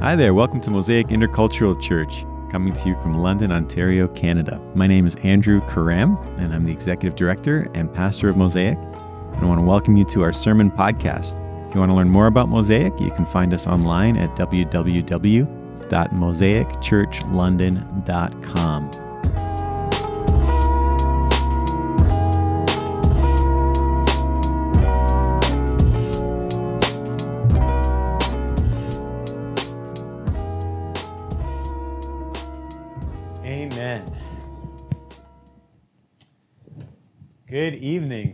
Hi there, welcome to Mosaic Intercultural Church, coming to you from London, Ontario, Canada. My name is Andrew Karram, and I'm the Executive Director and Pastor of Mosaic. And I want to welcome you to our sermon podcast. If you want to learn more about Mosaic, you can find us online at www.mosaicchurchlondon.com.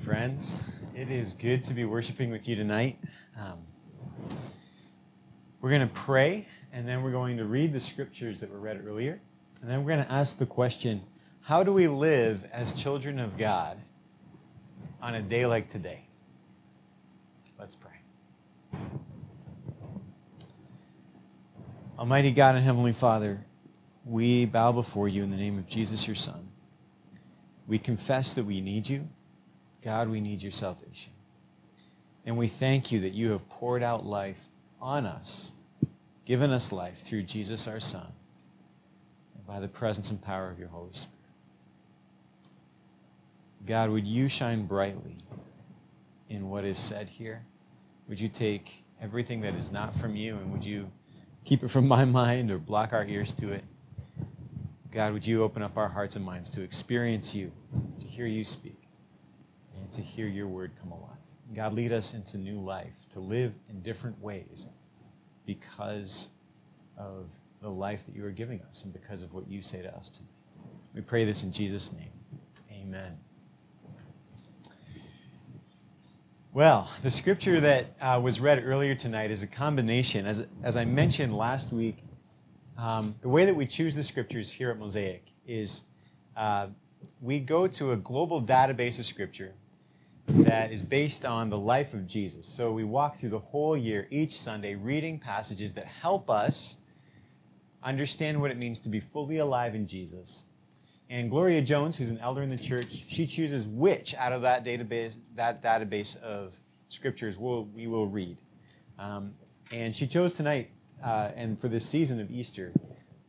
friends. It is good to be worshiping with you tonight. Um, we're going to pray, and then we're going to read the scriptures that were read earlier. And then we're going to ask the question how do we live as children of God on a day like today? Let's pray. Almighty God and Heavenly Father, we bow before you in the name of Jesus, your Son. We confess that we need you. God, we need your salvation. And we thank you that you have poured out life on us, given us life through Jesus, our Son, and by the presence and power of your Holy Spirit. God, would you shine brightly in what is said here? Would you take everything that is not from you and would you keep it from my mind or block our ears to it? God, would you open up our hearts and minds to experience you, to hear you speak, to hear your word come alive? God, lead us into new life, to live in different ways because of the life that you are giving us and because of what you say to us today. We pray this in Jesus' name. Amen. Well, the scripture that uh, was read earlier tonight is a combination. As, as I mentioned last week, um, the way that we choose the scriptures here at Mosaic is uh, we go to a global database of scripture that is based on the life of Jesus. So we walk through the whole year, each Sunday, reading passages that help us understand what it means to be fully alive in Jesus. And Gloria Jones, who's an elder in the church, she chooses which out of that database, that database of scriptures we'll, we will read. Um, and she chose tonight uh, and for this season of Easter,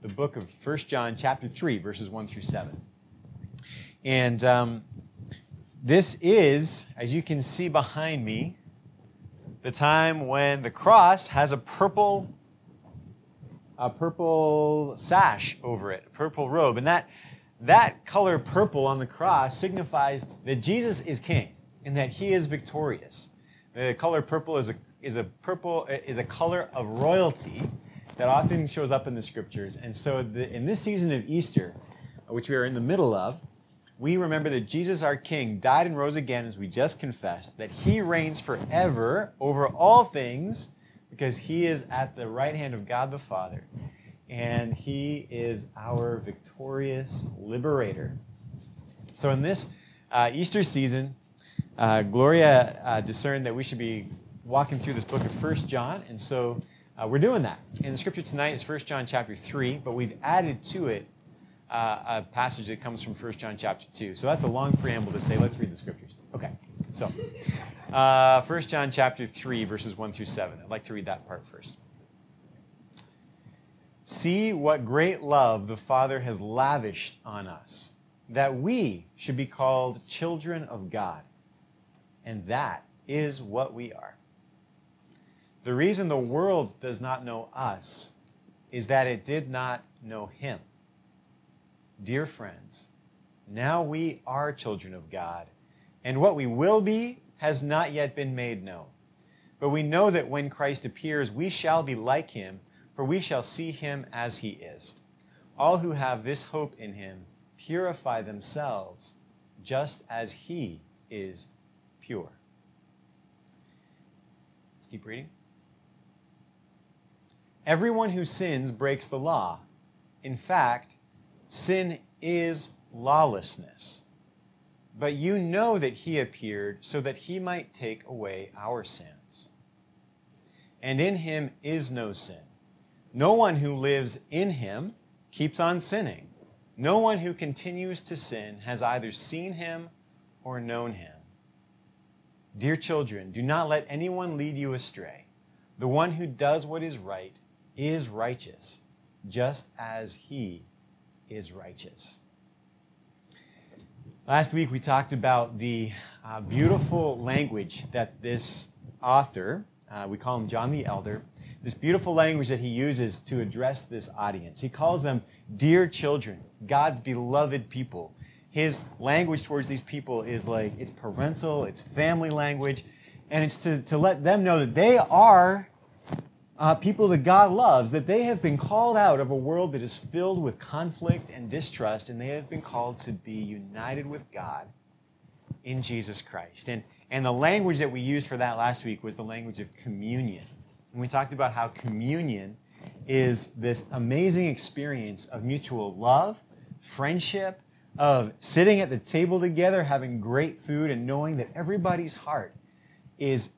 the book of 1 John, chapter 3, verses 1 through 7. And um, this is, as you can see behind me, the time when the cross has a purple a purple sash over it, a purple robe. And that, that color purple on the cross signifies that Jesus is king and that he is victorious. The color purple is a is a purple is a color of royalty that often shows up in the scriptures. And so the, in this season of Easter, which we are in the middle of, we remember that Jesus our king died and rose again as we just confessed, that he reigns forever over all things because he is at the right hand of God the Father. And he is our victorious liberator. So in this uh, Easter season, uh, Gloria uh, discerned that we should be walking through this book of First John, and so uh, we're doing that. And the scripture tonight is First John chapter 3, but we've added to it uh, a passage that comes from First John chapter 2. So that's a long preamble to say, let's read the scriptures. Okay, so uh, 1 John chapter 3, verses 1 through 7. I'd like to read that part first. See what great love the Father has lavished on us, that we should be called children of God. And that is what we are. The reason the world does not know us is that it did not know him. Dear friends, now we are children of God, and what we will be has not yet been made known. But we know that when Christ appears, we shall be like him, for we shall see him as he is. All who have this hope in him purify themselves just as he is pure. Let's keep reading. Everyone who sins breaks the law. In fact, sin is lawlessness. But you know that he appeared so that he might take away our sins. And in him is no sin. No one who lives in him keeps on sinning. No one who continues to sin has either seen him or known him. Dear children, do not let anyone lead you astray. The one who does what is right is righteous, just as he is righteous. Last week we talked about the uh, beautiful language that this author, uh, we call him John the Elder, this beautiful language that he uses to address this audience. He calls them dear children, God's beloved people. His language towards these people is like it's parental, it's family language, and it's to, to let them know that they are uh, people that God loves, that they have been called out of a world that is filled with conflict and distrust, and they have been called to be united with God in Jesus Christ. And, and the language that we used for that last week was the language of communion. And we talked about how communion is this amazing experience of mutual love, friendship, of sitting at the table together, having great food, and knowing that everybody's heart is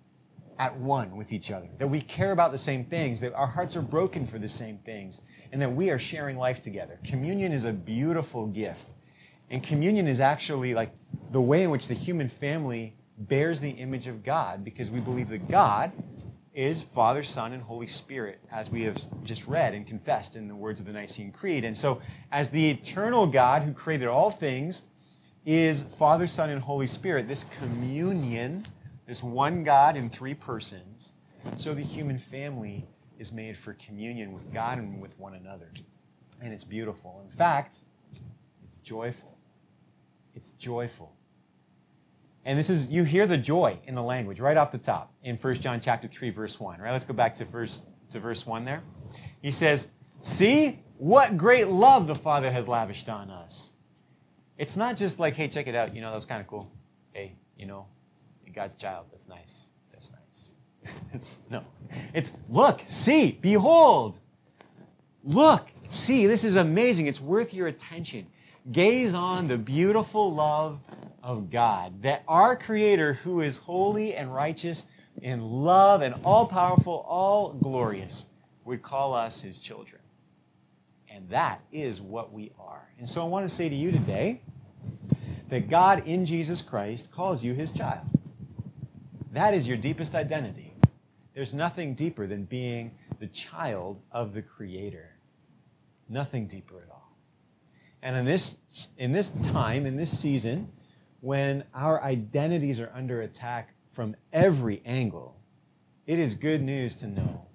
at one with each other, that we care about the same things, that our hearts are broken for the same things, and that we are sharing life together. Communion is a beautiful gift. And communion is actually like the way in which the human family bears the image of God because we believe that God is Father, Son, and Holy Spirit, as we have just read and confessed in the words of the Nicene Creed. And so, as the eternal God who created all things is Father, Son, and Holy Spirit, this communion, this one God in three persons, so the human family is made for communion with God and with one another. And it's beautiful. In fact, it's joyful. It's joyful. And this is, you hear the joy in the language right off the top in 1 John chapter 3, verse 1. Right? Let's go back to verse, to verse 1 there. He says, See what great love the Father has lavished on us. It's not just like, hey, check it out. You know, that was kind of cool. Hey, you know, God's child. That's nice. That's nice. it's, no. It's look, see, behold. Look, see, this is amazing. It's worth your attention. Gaze on the beautiful love of God, that our Creator, who is holy and righteous in love and all powerful, all glorious, would call us His children. And that is what we are. And so I want to say to you today that God in Jesus Christ calls you His child. That is your deepest identity. There's nothing deeper than being the child of the Creator. Nothing deeper at all. And in this, in this time, in this season, when our identities are under attack from every angle, it is good news to know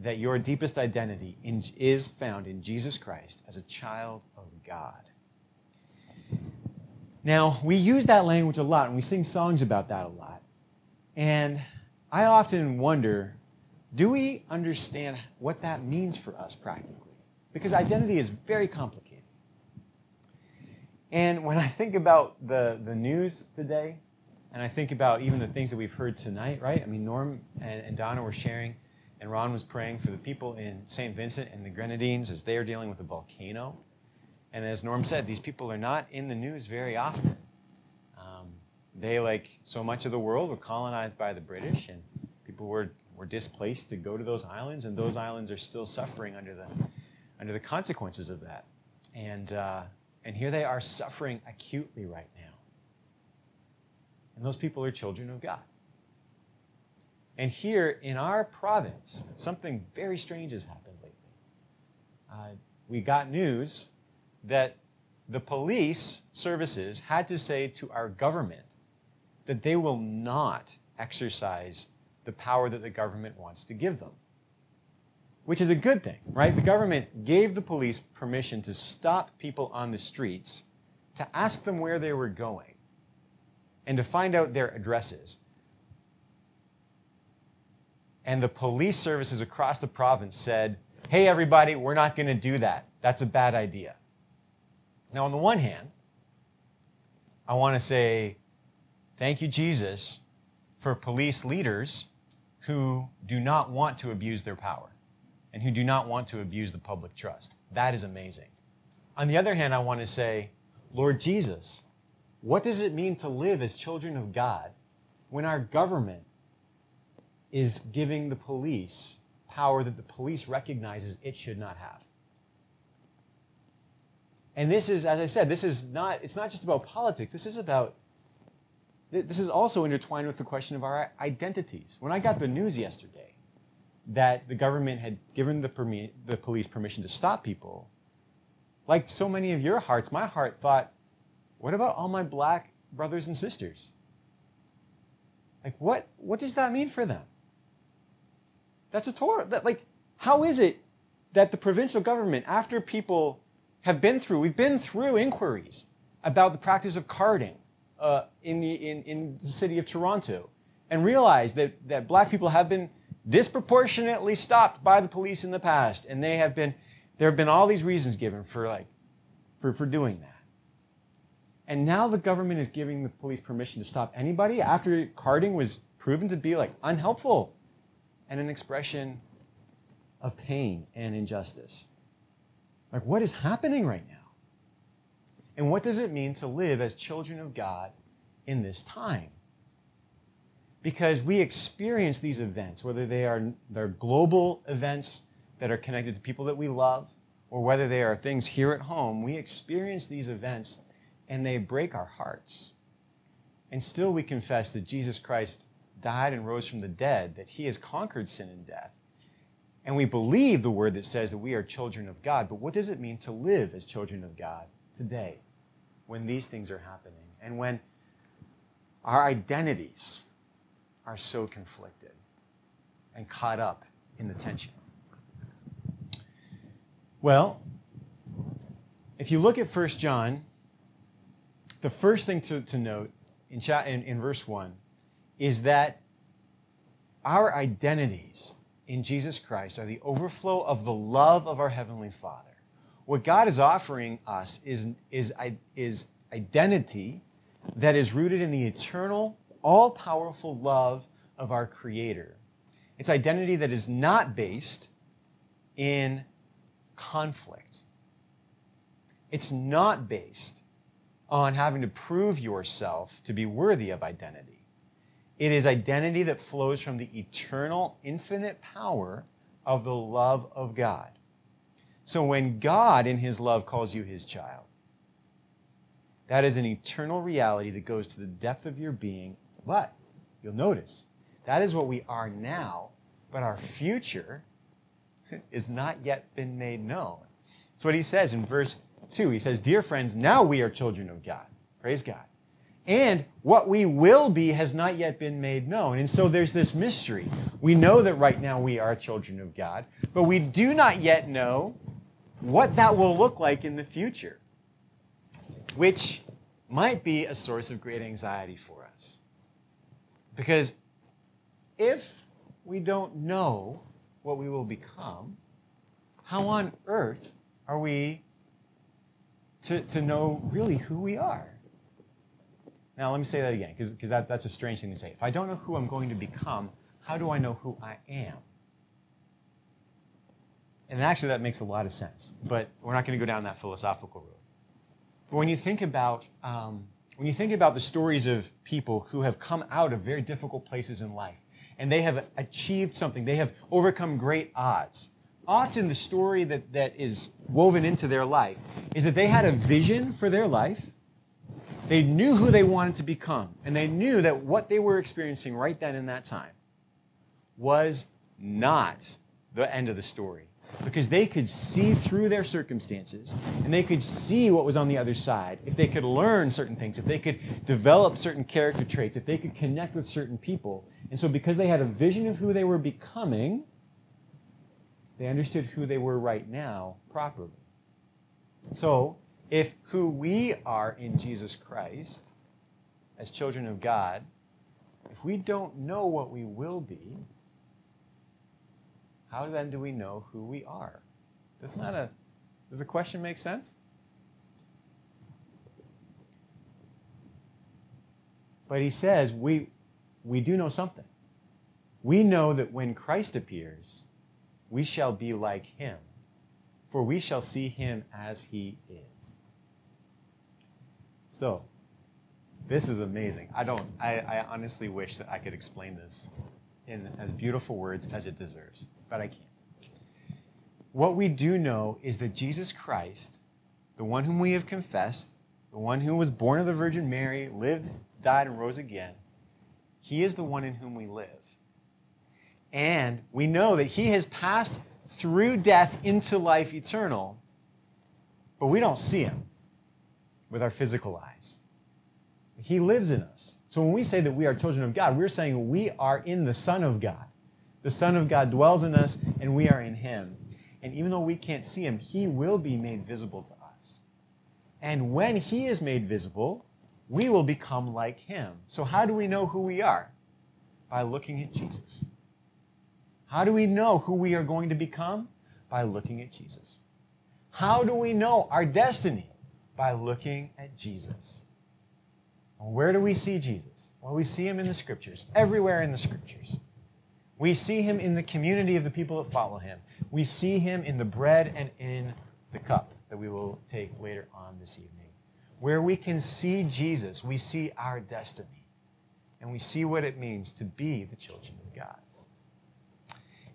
that your deepest identity in, is found in Jesus Christ as a child of God. Now, we use that language a lot and we sing songs about that a lot. And I often wonder do we understand what that means for us practically? Because identity is very complicated. And when I think about the, the news today, and I think about even the things that we've heard tonight, right? I mean, Norm and, and Donna were sharing, and Ron was praying for the people in St. Vincent and the Grenadines as they are dealing with a volcano. And as Norm said, these people are not in the news very often. They, like so much of the world, were colonized by the British, and people were, were displaced to go to those islands, and those islands are still suffering under the, under the consequences of that. And uh, and here they are suffering acutely right now. And those people are children of God. And here in our province, something very strange has happened lately. Uh, we got news that the police services had to say to our government that they will not exercise the power that the government wants to give them which is a good thing, right? The government gave the police permission to stop people on the streets, to ask them where they were going, and to find out their addresses. And the police services across the province said, hey, everybody, we're not going to do that. That's a bad idea. Now, on the one hand, I want to say, thank you, Jesus, for police leaders who do not want to abuse their power and who do not want to abuse the public trust. That is amazing. On the other hand, I want to say, Lord Jesus, what does it mean to live as children of God when our government is giving the police power that the police recognizes it should not have? And this is, as I said, this is not, it's not just about politics. This is about, this is also intertwined with the question of our identities. When I got the news yesterday, that the government had given the, permi- the police permission to stop people, like so many of your hearts, my heart thought, what about all my black brothers and sisters? Like, what, what does that mean for them? That's a Torah. That, like, how is it that the provincial government, after people have been through, we've been through inquiries about the practice of carding uh, in, the, in, in the city of Toronto, and realized that, that black people have been disproportionately stopped by the police in the past, and they have been, there have been all these reasons given for like, for, for doing that. And now the government is giving the police permission to stop anybody after carding was proven to be like unhelpful and an expression of pain and injustice. Like, what is happening right now? And what does it mean to live as children of God in this time? Because we experience these events, whether they are they're global events that are connected to people that we love, or whether they are things here at home, we experience these events and they break our hearts. And still we confess that Jesus Christ died and rose from the dead, that he has conquered sin and death. And we believe the word that says that we are children of God. But what does it mean to live as children of God today when these things are happening and when our identities are so conflicted and caught up in the tension? Well, if you look at 1 John the first thing to, to note in, in, in verse 1 is that our identities in Jesus Christ are the overflow of the love of our Heavenly Father. What God is offering us is, is, is identity that is rooted in the eternal, all powerful love of our Creator. It's identity that is not based in conflict. It's not based on having to prove yourself to be worthy of identity. It is identity that flows from the eternal, infinite power of the love of God. So when God, in His love, calls you His child, that is an eternal reality that goes to the depth of your being. But you'll notice that is what we are now, but our future is not yet been made known. That's what he says in verse 2. He says, Dear friends, now we are children of God. Praise God. And what we will be has not yet been made known. And so there's this mystery. We know that right now we are children of God, but we do not yet know what that will look like in the future, which might be a source of great anxiety for us. Because if we don't know what we will become, how on earth are we to, to know really who we are. Now, let me say that again, because that, that's a strange thing to say. If I don't know who I'm going to become, how do I know who I am? And actually, that makes a lot of sense, but we're not going to go down that philosophical road. But when you think about um, when you think about the stories of people who have come out of very difficult places in life and they have achieved something, they have overcome great odds, often the story that, that is woven into their life is that they had a vision for their life. They knew who they wanted to become, and they knew that what they were experiencing right then in that time was not the end of the story. Because they could see through their circumstances and they could see what was on the other side. If they could learn certain things, if they could develop certain character traits, if they could connect with certain people. And so, because they had a vision of who they were becoming, they understood who they were right now properly. So, if who we are in Jesus Christ as children of God, if we don't know what we will be, how then do we know who we are? Does not a does the question make sense? But he says we we do know something. We know that when Christ appears, we shall be like him, for we shall see him as he is. So, this is amazing. I don't, I, I honestly wish that I could explain this in as beautiful words as it deserves, but I can't. What we do know is that Jesus Christ, the one whom we have confessed, the one who was born of the Virgin Mary, lived, died, and rose again, he is the one in whom we live. And we know that he has passed through death into life eternal, but we don't see him with our physical eyes. He lives in us. So when we say that we are children of God, we're saying we are in the Son of God. The Son of God dwells in us, and we are in him. And even though we can't see him, he will be made visible to us. And when he is made visible, we will become like him. So, how do we know who we are? By looking at Jesus. How do we know who we are going to become? By looking at Jesus. How do we know our destiny? By looking at Jesus. Where do we see Jesus? Well, we see him in the scriptures, everywhere in the scriptures. We see him in the community of the people that follow him. We see him in the bread and in the cup that we will take later on this evening. Where we can see Jesus, we see our destiny. And we see what it means to be the children of God.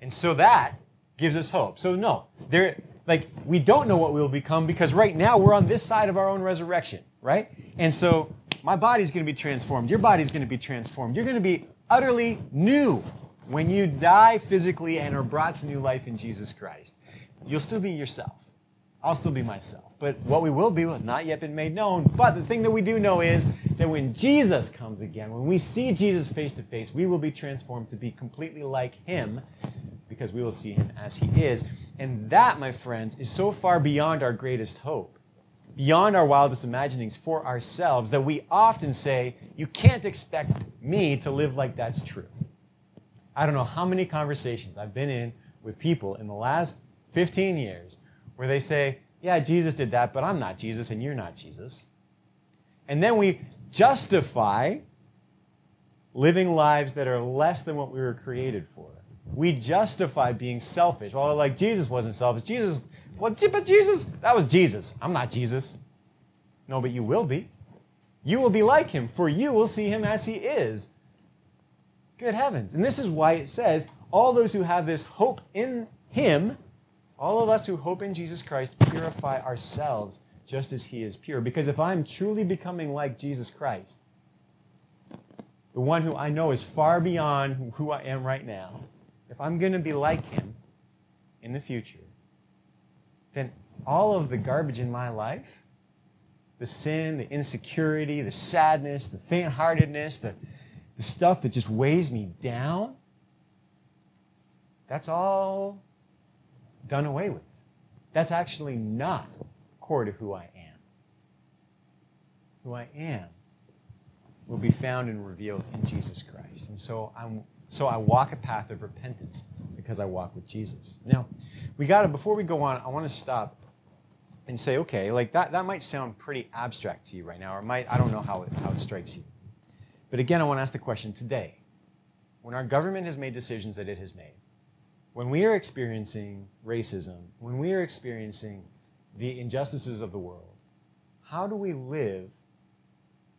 And so that gives us hope. So no, there like we don't know what we'll become because right now we're on this side of our own resurrection, right? And so my body's going to be transformed. Your body's going to be transformed. You're going to be utterly new when you die physically and are brought to new life in Jesus Christ. You'll still be yourself. I'll still be myself. But what we will be has not yet been made known. But the thing that we do know is that when Jesus comes again, when we see Jesus face to face, we will be transformed to be completely like him because we will see him as he is. And that, my friends, is so far beyond our greatest hope beyond our wildest imaginings for ourselves that we often say, You can't expect me to live like that's true. I don't know how many conversations I've been in with people in the last 15 years where they say, Yeah, Jesus did that, but I'm not Jesus and you're not Jesus. And then we justify living lives that are less than what we were created for. We justify being selfish. Well, like Jesus wasn't selfish. Jesus well, but Jesus, that was Jesus. I'm not Jesus. No, but you will be. You will be like him, for you will see him as he is. Good heavens. And this is why it says, all those who have this hope in him, all of us who hope in Jesus Christ, purify ourselves just as he is pure. Because if I'm truly becoming like Jesus Christ, the one who I know is far beyond who I am right now, if I'm going to be like him in the future, then all of the garbage in my life, the sin, the insecurity, the sadness, the faint heartedness, the, the stuff that just weighs me down, that's all done away with. That's actually not core to who I am. Who I am will be found and revealed in Jesus Christ. And so I'm so I walk a path of repentance because I walk with Jesus. Now, we got to, before we go on, I want to stop and say, okay, like that, that might sound pretty abstract to you right now, or might, I don't know how it, how it strikes you. But again, I want to ask the question today when our government has made decisions that it has made, when we are experiencing racism, when we are experiencing the injustices of the world, how do we live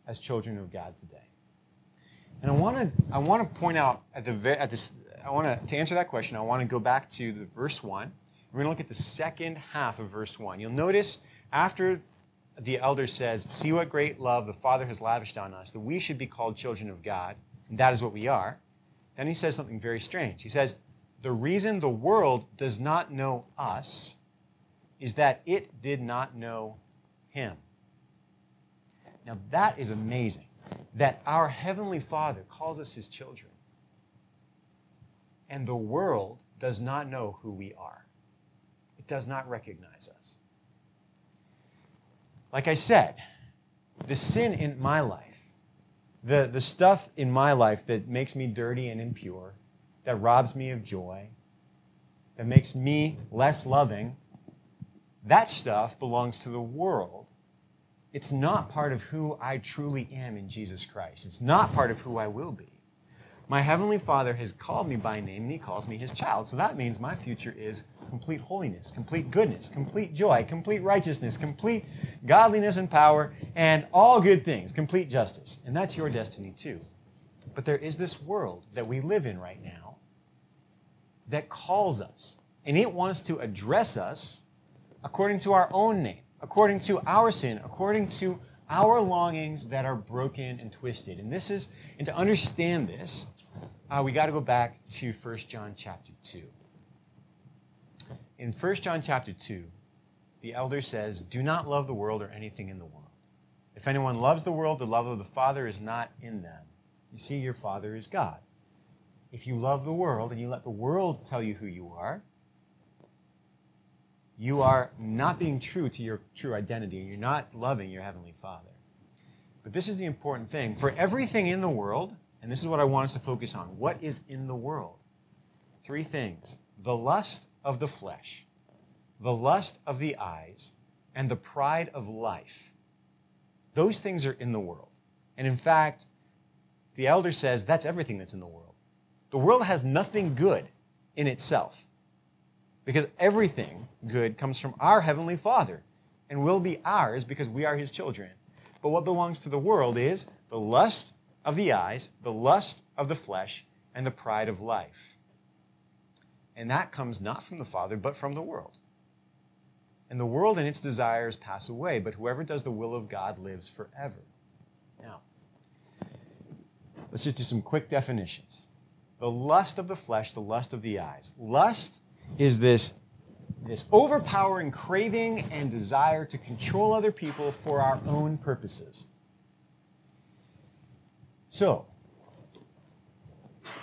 as children of God today? And I want to I want to point out at the at this I want to to answer that question. I want to go back to the verse one. We're going to look at the second half of verse one. You'll notice after the elder says, "See what great love the Father has lavished on us, that we should be called children of God, and that is what we are." Then he says something very strange. He says, "The reason the world does not know us is that it did not know him." Now that is amazing that our Heavenly Father calls us His children. And the world does not know who we are, it does not recognize us. Like I said, the sin in my life, the, the stuff in my life that makes me dirty and impure, that robs me of joy, that makes me less loving, that stuff belongs to the world it's not part of who I truly am in Jesus Christ. It's not part of who I will be. My Heavenly Father has called me by name and He calls me His child. So that means my future is complete holiness, complete goodness, complete joy, complete righteousness, complete godliness and power, and all good things, complete justice. And that's your destiny too. But there is this world that we live in right now that calls us, and it wants to address us according to our own name according to our sin, according to our longings that are broken and twisted. And this is, and to understand this, uh, we got to go back to 1 John chapter 2. In 1 John chapter 2, the elder says, Do not love the world or anything in the world. If anyone loves the world, the love of the Father is not in them. You see, your Father is God. If you love the world and you let the world tell you who you are, you are not being true to your true identity and you're not loving your Heavenly Father. But this is the important thing. For everything in the world, and this is what I want us to focus on what is in the world? Three things the lust of the flesh, the lust of the eyes, and the pride of life. Those things are in the world. And in fact, the elder says that's everything that's in the world. The world has nothing good in itself because everything good comes from our Heavenly Father and will be ours because we are His children. But what belongs to the world is the lust of the eyes, the lust of the flesh, and the pride of life. And that comes not from the Father, but from the world. And the world and its desires pass away, but whoever does the will of God lives forever. Now, let's just do some quick definitions. The lust of the flesh, the lust of the eyes. Lust is this, this overpowering craving and desire to control other people for our own purposes. So,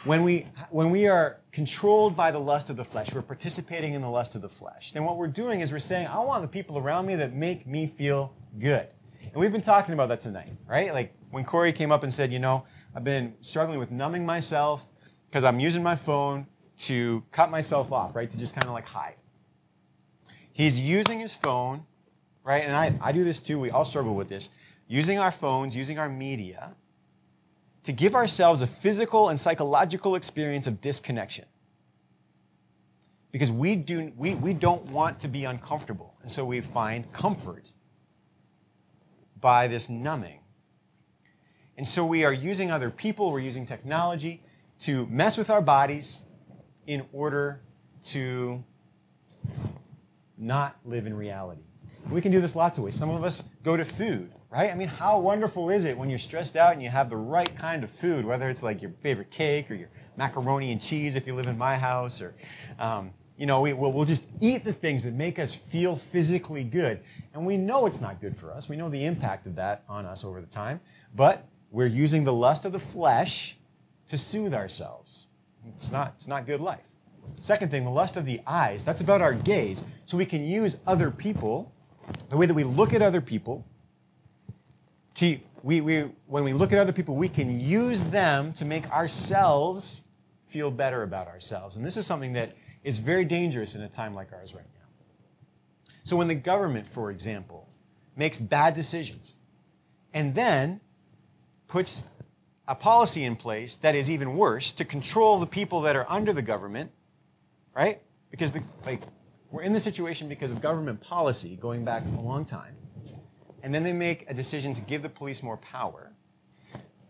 when we, when we are controlled by the lust of the flesh, we're participating in the lust of the flesh, then what we're doing is we're saying, I want the people around me that make me feel good. And we've been talking about that tonight, right? Like when Corey came up and said, you know, I've been struggling with numbing myself because I'm using my phone to cut myself off, right? To just kind of like hide. He's using his phone, right? And I, I do this too. We all struggle with this. Using our phones, using our media to give ourselves a physical and psychological experience of disconnection. Because we, do, we, we don't want to be uncomfortable. And so we find comfort by this numbing. And so we are using other people, we're using technology to mess with our bodies in order to not live in reality. We can do this lots of ways. Some of us go to food right? I mean, how wonderful is it when you're stressed out and you have the right kind of food, whether it's like your favorite cake or your macaroni and cheese if you live in my house, or, um, you know, we, will we'll just eat the things that make us feel physically good. And we know it's not good for us. We know the impact of that on us over the time, but we're using the lust of the flesh to soothe ourselves. It's not, it's not good life. Second thing, the lust of the eyes. That's about our gaze. So we can use other people, the way that we look at other people, to, we, we, when we look at other people, we can use them to make ourselves feel better about ourselves. And this is something that is very dangerous in a time like ours right now. So when the government, for example, makes bad decisions and then puts a policy in place that is even worse to control the people that are under the government, right? Because the, like, we're in this situation because of government policy going back a long time and then they make a decision to give the police more power,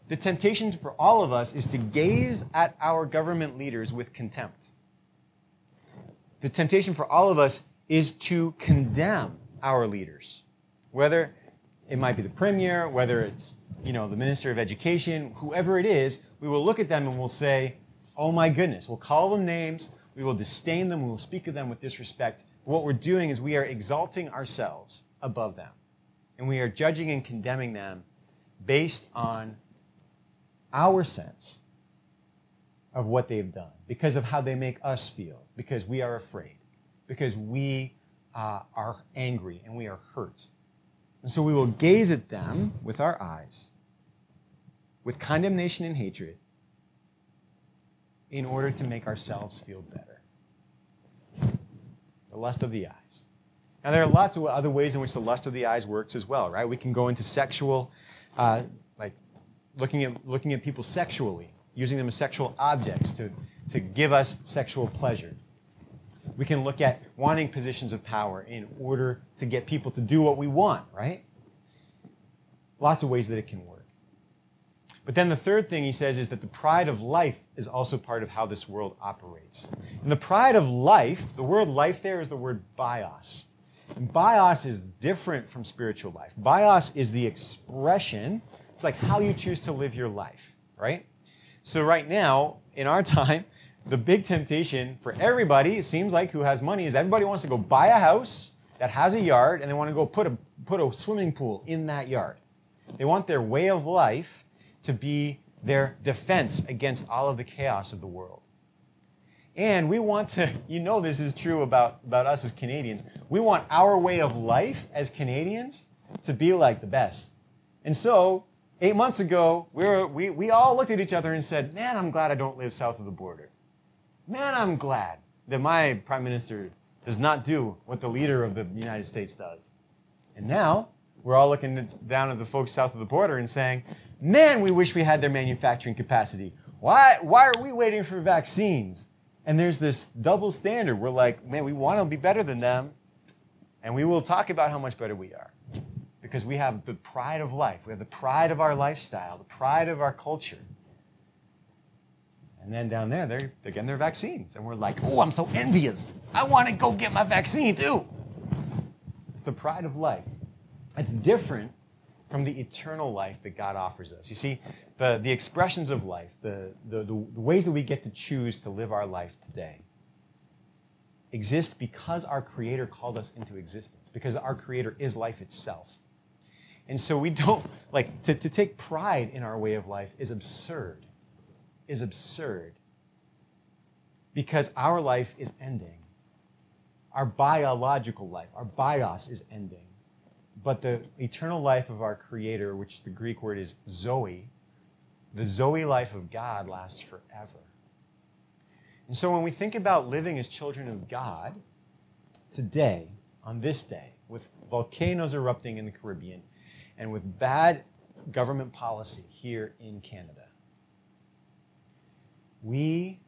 the temptation for all of us is to gaze at our government leaders with contempt. The temptation for all of us is to condemn our leaders, whether it might be the premier, whether it's you know the minister of education, whoever it is, we will look at them and we'll say, "Oh my goodness!" We'll call them names, we will disdain them, we will speak of them with disrespect. What we're doing is we are exalting ourselves above them and we are judging and condemning them based on our sense of what they've done, because of how they make us feel, because we are afraid, because we uh, are angry and we are hurt. And so we will gaze at them with our eyes, with condemnation and hatred, in order to make ourselves feel better. The lust of the eyes. Now, there are lots of other ways in which the lust of the eyes works as well, right? We can go into sexual, uh, like looking at, looking at people sexually, using them as sexual objects to, to give us sexual pleasure. We can look at wanting positions of power in order to get people to do what we want, right? Lots of ways that it can work. But then the third thing he says is that the pride of life is also part of how this world operates. And the pride of life, the word life there is the word bios. And bios is different from spiritual life. Bios is the expression, it's like how you choose to live your life, right? So, right now, in our time, the big temptation for everybody, it seems like, who has money, is everybody wants to go buy a house that has a yard and they want to go put a, put a swimming pool in that yard. They want their way of life to be their defense against all of the chaos of the world. And we want to, you know, this is true about, about us as Canadians. We want our way of life as Canadians to be like the best. And so, eight months ago, we, were, we, we all looked at each other and said, Man, I'm glad I don't live south of the border. Man, I'm glad that my prime minister does not do what the leader of the United States does. And now, we're all looking down at the folks south of the border and saying, Man, we wish we had their manufacturing capacity. Why, why are we waiting for vaccines? And there's this double standard. We're like, man, we want to be better than them, and we will talk about how much better we are. Because we have the pride of life, we have the pride of our lifestyle, the pride of our culture. And then down there, they're, they're getting their vaccines. And we're like, oh, I'm so envious. I want to go get my vaccine too. It's the pride of life. It's different from the eternal life that God offers us. You see, the, the expressions of life, the, the, the, ways that we get to choose to live our life today, exist because our Creator called us into existence, because our Creator is life itself. And so we don't, like, to, to take pride in our way of life is absurd, is absurd. Because our life is ending. Our biological life, our bios is ending but the eternal life of our Creator, which the Greek word is Zoe, the Zoe life of God lasts forever. And so when we think about living as children of God, today, on this day, with volcanoes erupting in the Caribbean and with bad government policy here in Canada, we,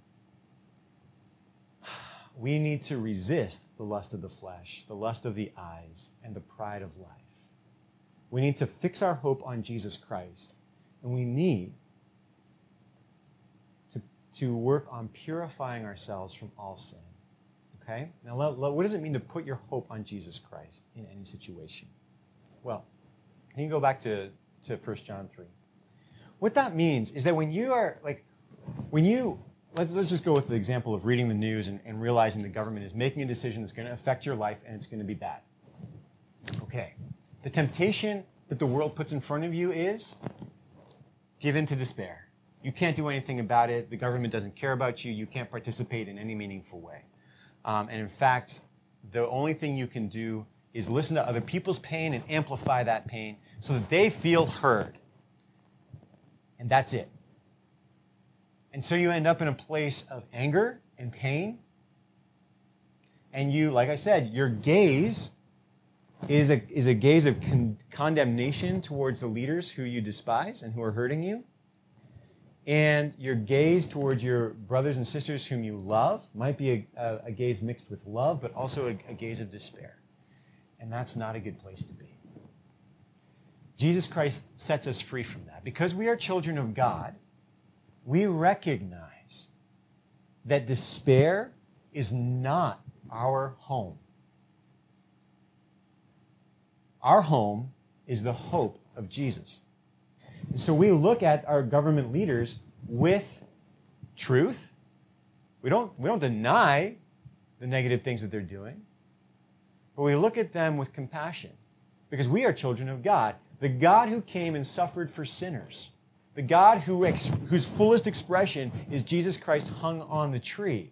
we need to resist the lust of the flesh, the lust of the eyes, and the pride of life. We need to fix our hope on Jesus Christ. And we need to, to work on purifying ourselves from all sin. Okay? Now, what does it mean to put your hope on Jesus Christ in any situation? Well, you can go back to, to 1 John 3. What that means is that when you are, like, when you, let's, let's just go with the example of reading the news and, and realizing the government is making a decision that's going to affect your life and it's going to be bad. Okay. The temptation that the world puts in front of you is give in to despair. You can't do anything about it. The government doesn't care about you. You can't participate in any meaningful way. Um, and in fact, the only thing you can do is listen to other people's pain and amplify that pain so that they feel heard. And that's it. And so you end up in a place of anger and pain. And you, like I said, your gaze is a, is a gaze of con- condemnation towards the leaders who you despise and who are hurting you. And your gaze towards your brothers and sisters whom you love might be a, a, a gaze mixed with love, but also a, a gaze of despair. And that's not a good place to be. Jesus Christ sets us free from that. Because we are children of God, we recognize that despair is not our home. Our home is the hope of Jesus. And so we look at our government leaders with truth. We don't, we don't deny the negative things that they're doing, but we look at them with compassion because we are children of God. The God who came and suffered for sinners, the God who ex- whose fullest expression is Jesus Christ hung on the tree.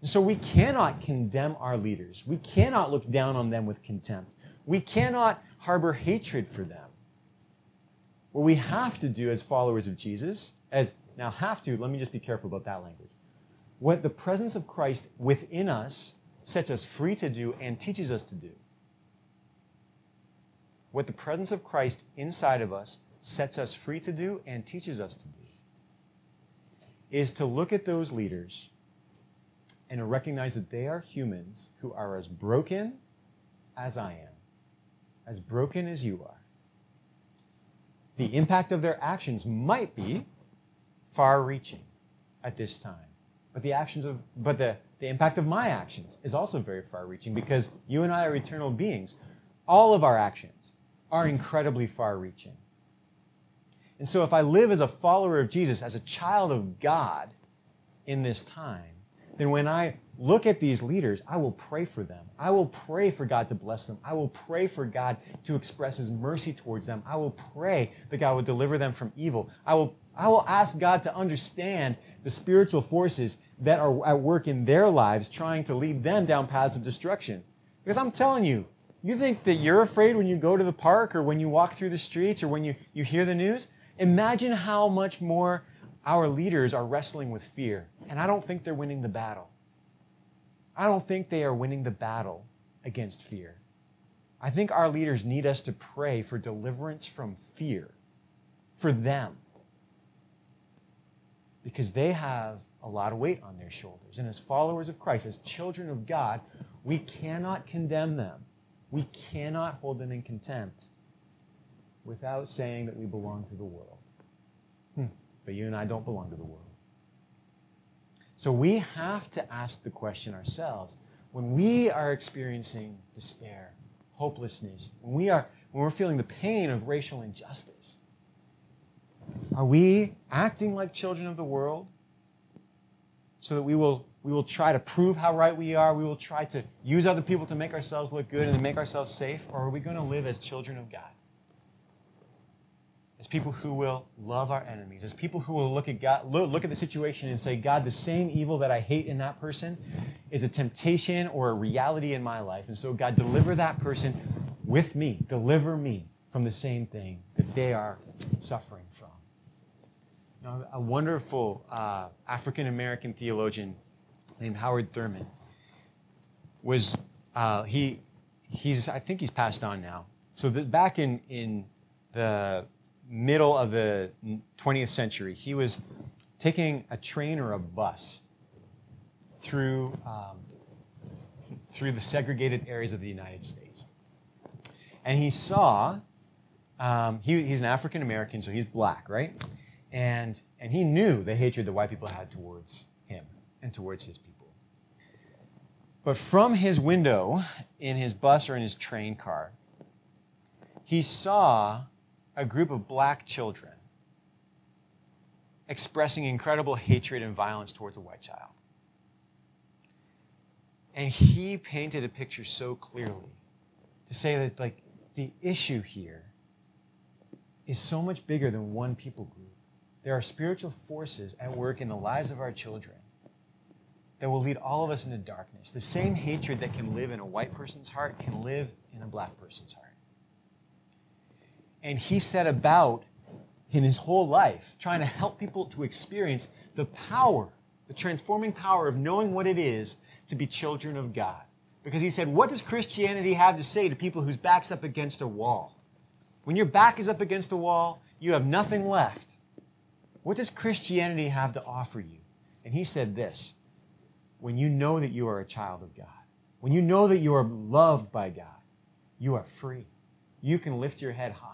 And so we cannot condemn our leaders. We cannot look down on them with contempt. We cannot harbor hatred for them. What we have to do as followers of Jesus, as now have to, let me just be careful about that language. What the presence of Christ within us sets us free to do and teaches us to do. What the presence of Christ inside of us sets us free to do and teaches us to do is to look at those leaders and recognize that they are humans who are as broken as I am as broken as you are. The impact of their actions might be far reaching at this time. But the actions of but the, the impact of my actions is also very far reaching because you and I are eternal beings. All of our actions are incredibly far reaching. And so, if I live as a follower of Jesus, as a child of God in this time, then when I look at these leaders, I will pray for them. I will pray for God to bless them. I will pray for God to express His mercy towards them. I will pray that God would deliver them from evil. I will, I will ask God to understand the spiritual forces that are at work in their lives trying to lead them down paths of destruction. Because I'm telling you, you think that you're afraid when you go to the park or when you walk through the streets or when you, you hear the news? Imagine how much more our leaders are wrestling with fear. And I don't think they're winning the battle. I don't think they are winning the battle against fear. I think our leaders need us to pray for deliverance from fear for them because they have a lot of weight on their shoulders. And as followers of Christ, as children of God, we cannot condemn them. We cannot hold them in contempt without saying that we belong to the world. Hmm. But you and I don't belong to the world. So we have to ask the question ourselves when we are experiencing despair, hopelessness, when we are when we're feeling the pain of racial injustice, are we acting like children of the world so that we will, we will try to prove how right we are? We will try to use other people to make ourselves look good and to make ourselves safe? Or are we going to live as children of God? As people who will love our enemies, as people who will look at God, look, at the situation and say, God, the same evil that I hate in that person is a temptation or a reality in my life. And so, God, deliver that person with me. Deliver me from the same thing that they are suffering from. Now, a wonderful uh, African American theologian named Howard Thurman was uh, he he's I think he's passed on now. So the, back in in the middle of the 20th century, he was taking a train or a bus through um, through the segregated areas of the United States, and he saw um, he, he's an African American, so he's black, right? And, and he knew the hatred that white people had towards him and towards his people. But from his window in his bus or in his train car, he saw a group of black children expressing incredible hatred and violence towards a white child. And he painted a picture so clearly to say that, like, the issue here is so much bigger than one people group. There are spiritual forces at work in the lives of our children that will lead all of us into darkness. The same hatred that can live in a white person's heart can live in a black person's heart. And he set about in his whole life trying to help people to experience the power, the transforming power of knowing what it is to be children of God. Because he said, What does Christianity have to say to people whose back's up against a wall? When your back is up against the wall, you have nothing left. What does Christianity have to offer you? And he said this when you know that you are a child of God, when you know that you are loved by God, you are free. You can lift your head high.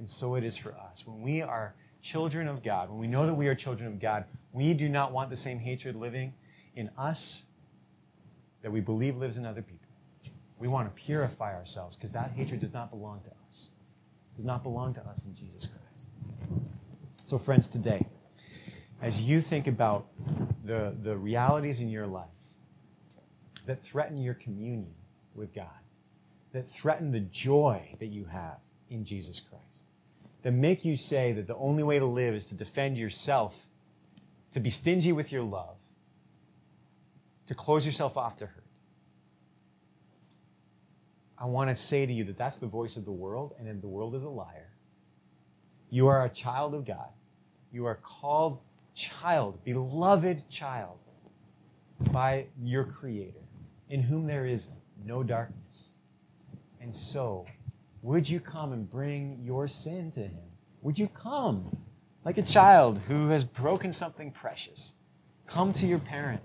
And so it is for us. When we are children of God, when we know that we are children of God, we do not want the same hatred living in us that we believe lives in other people. We want to purify ourselves because that hatred does not belong to us. It does not belong to us in Jesus Christ. So, friends, today, as you think about the, the realities in your life that threaten your communion with God, that threaten the joy that you have in Jesus Christ, that make you say that the only way to live is to defend yourself, to be stingy with your love, to close yourself off to hurt. I want to say to you that that's the voice of the world, and that the world is a liar. You are a child of God. You are called child, beloved child, by your Creator, in whom there is no darkness. And so, would you come and bring your sin to Him? Would you come like a child who has broken something precious? Come to your parent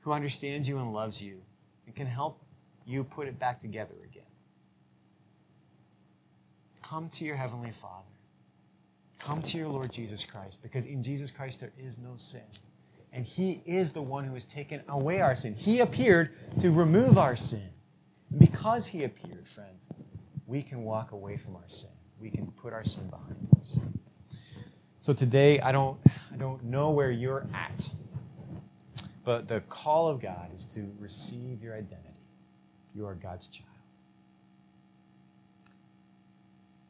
who understands you and loves you and can help you put it back together again. Come to your Heavenly Father Come to your Lord Jesus Christ because in Jesus Christ there is no sin. And He is the one who has taken away our sin. He appeared to remove our sin. Because He appeared, friends, we can walk away from our sin. we can put our sin behind us. So today, I don't, I don't know where you're at, but the call of God is to receive your identity. You are God's child.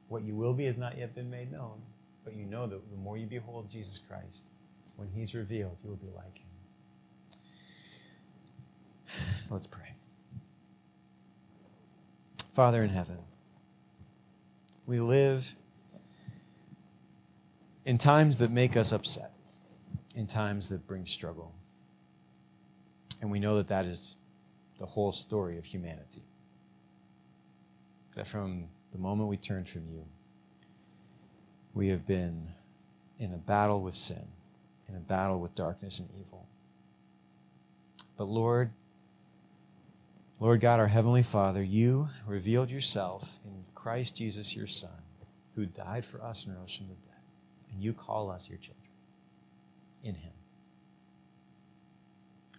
What you will be has not yet been made known, but you know that the more you behold Jesus Christ, when he's revealed, you will be like him. Let's pray. Father in heaven, we live in times that make us upset, in times that bring struggle. And we know that that is the whole story of humanity. That from the moment we turned from you, we have been in a battle with sin, in a battle with darkness and evil. But Lord, Lord God, our Heavenly Father, you revealed yourself in Christ Jesus, your Son, who died for us and rose from the dead. And you call us your children in Him.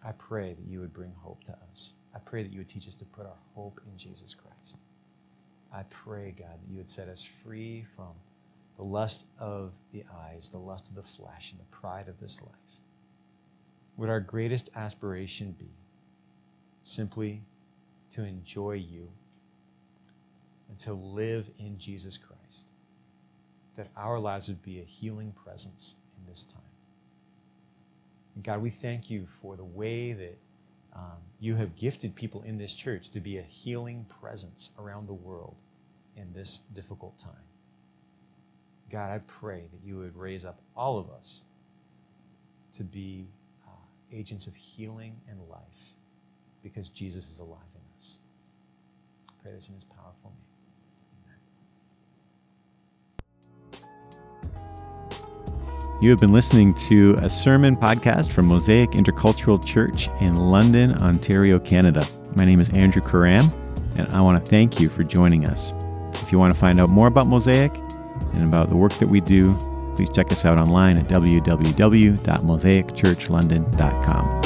I pray that you would bring hope to us. I pray that you would teach us to put our hope in Jesus Christ. I pray, God, that you would set us free from the lust of the eyes, the lust of the flesh, and the pride of this life. Would our greatest aspiration be simply to enjoy you and to live in Jesus Christ? That our lives would be a healing presence in this time. And God, we thank you for the way that um, you have gifted people in this church to be a healing presence around the world in this difficult time. God, I pray that you would raise up all of us to be uh, agents of healing and life because Jesus is alive in us. I pray this in his powerful name. You have been listening to a sermon podcast from Mosaic Intercultural Church in London, Ontario, Canada. My name is Andrew Karram, and I want to thank you for joining us. If you want to find out more about Mosaic and about the work that we do, please check us out online at www.mosaicchurchlondon.com.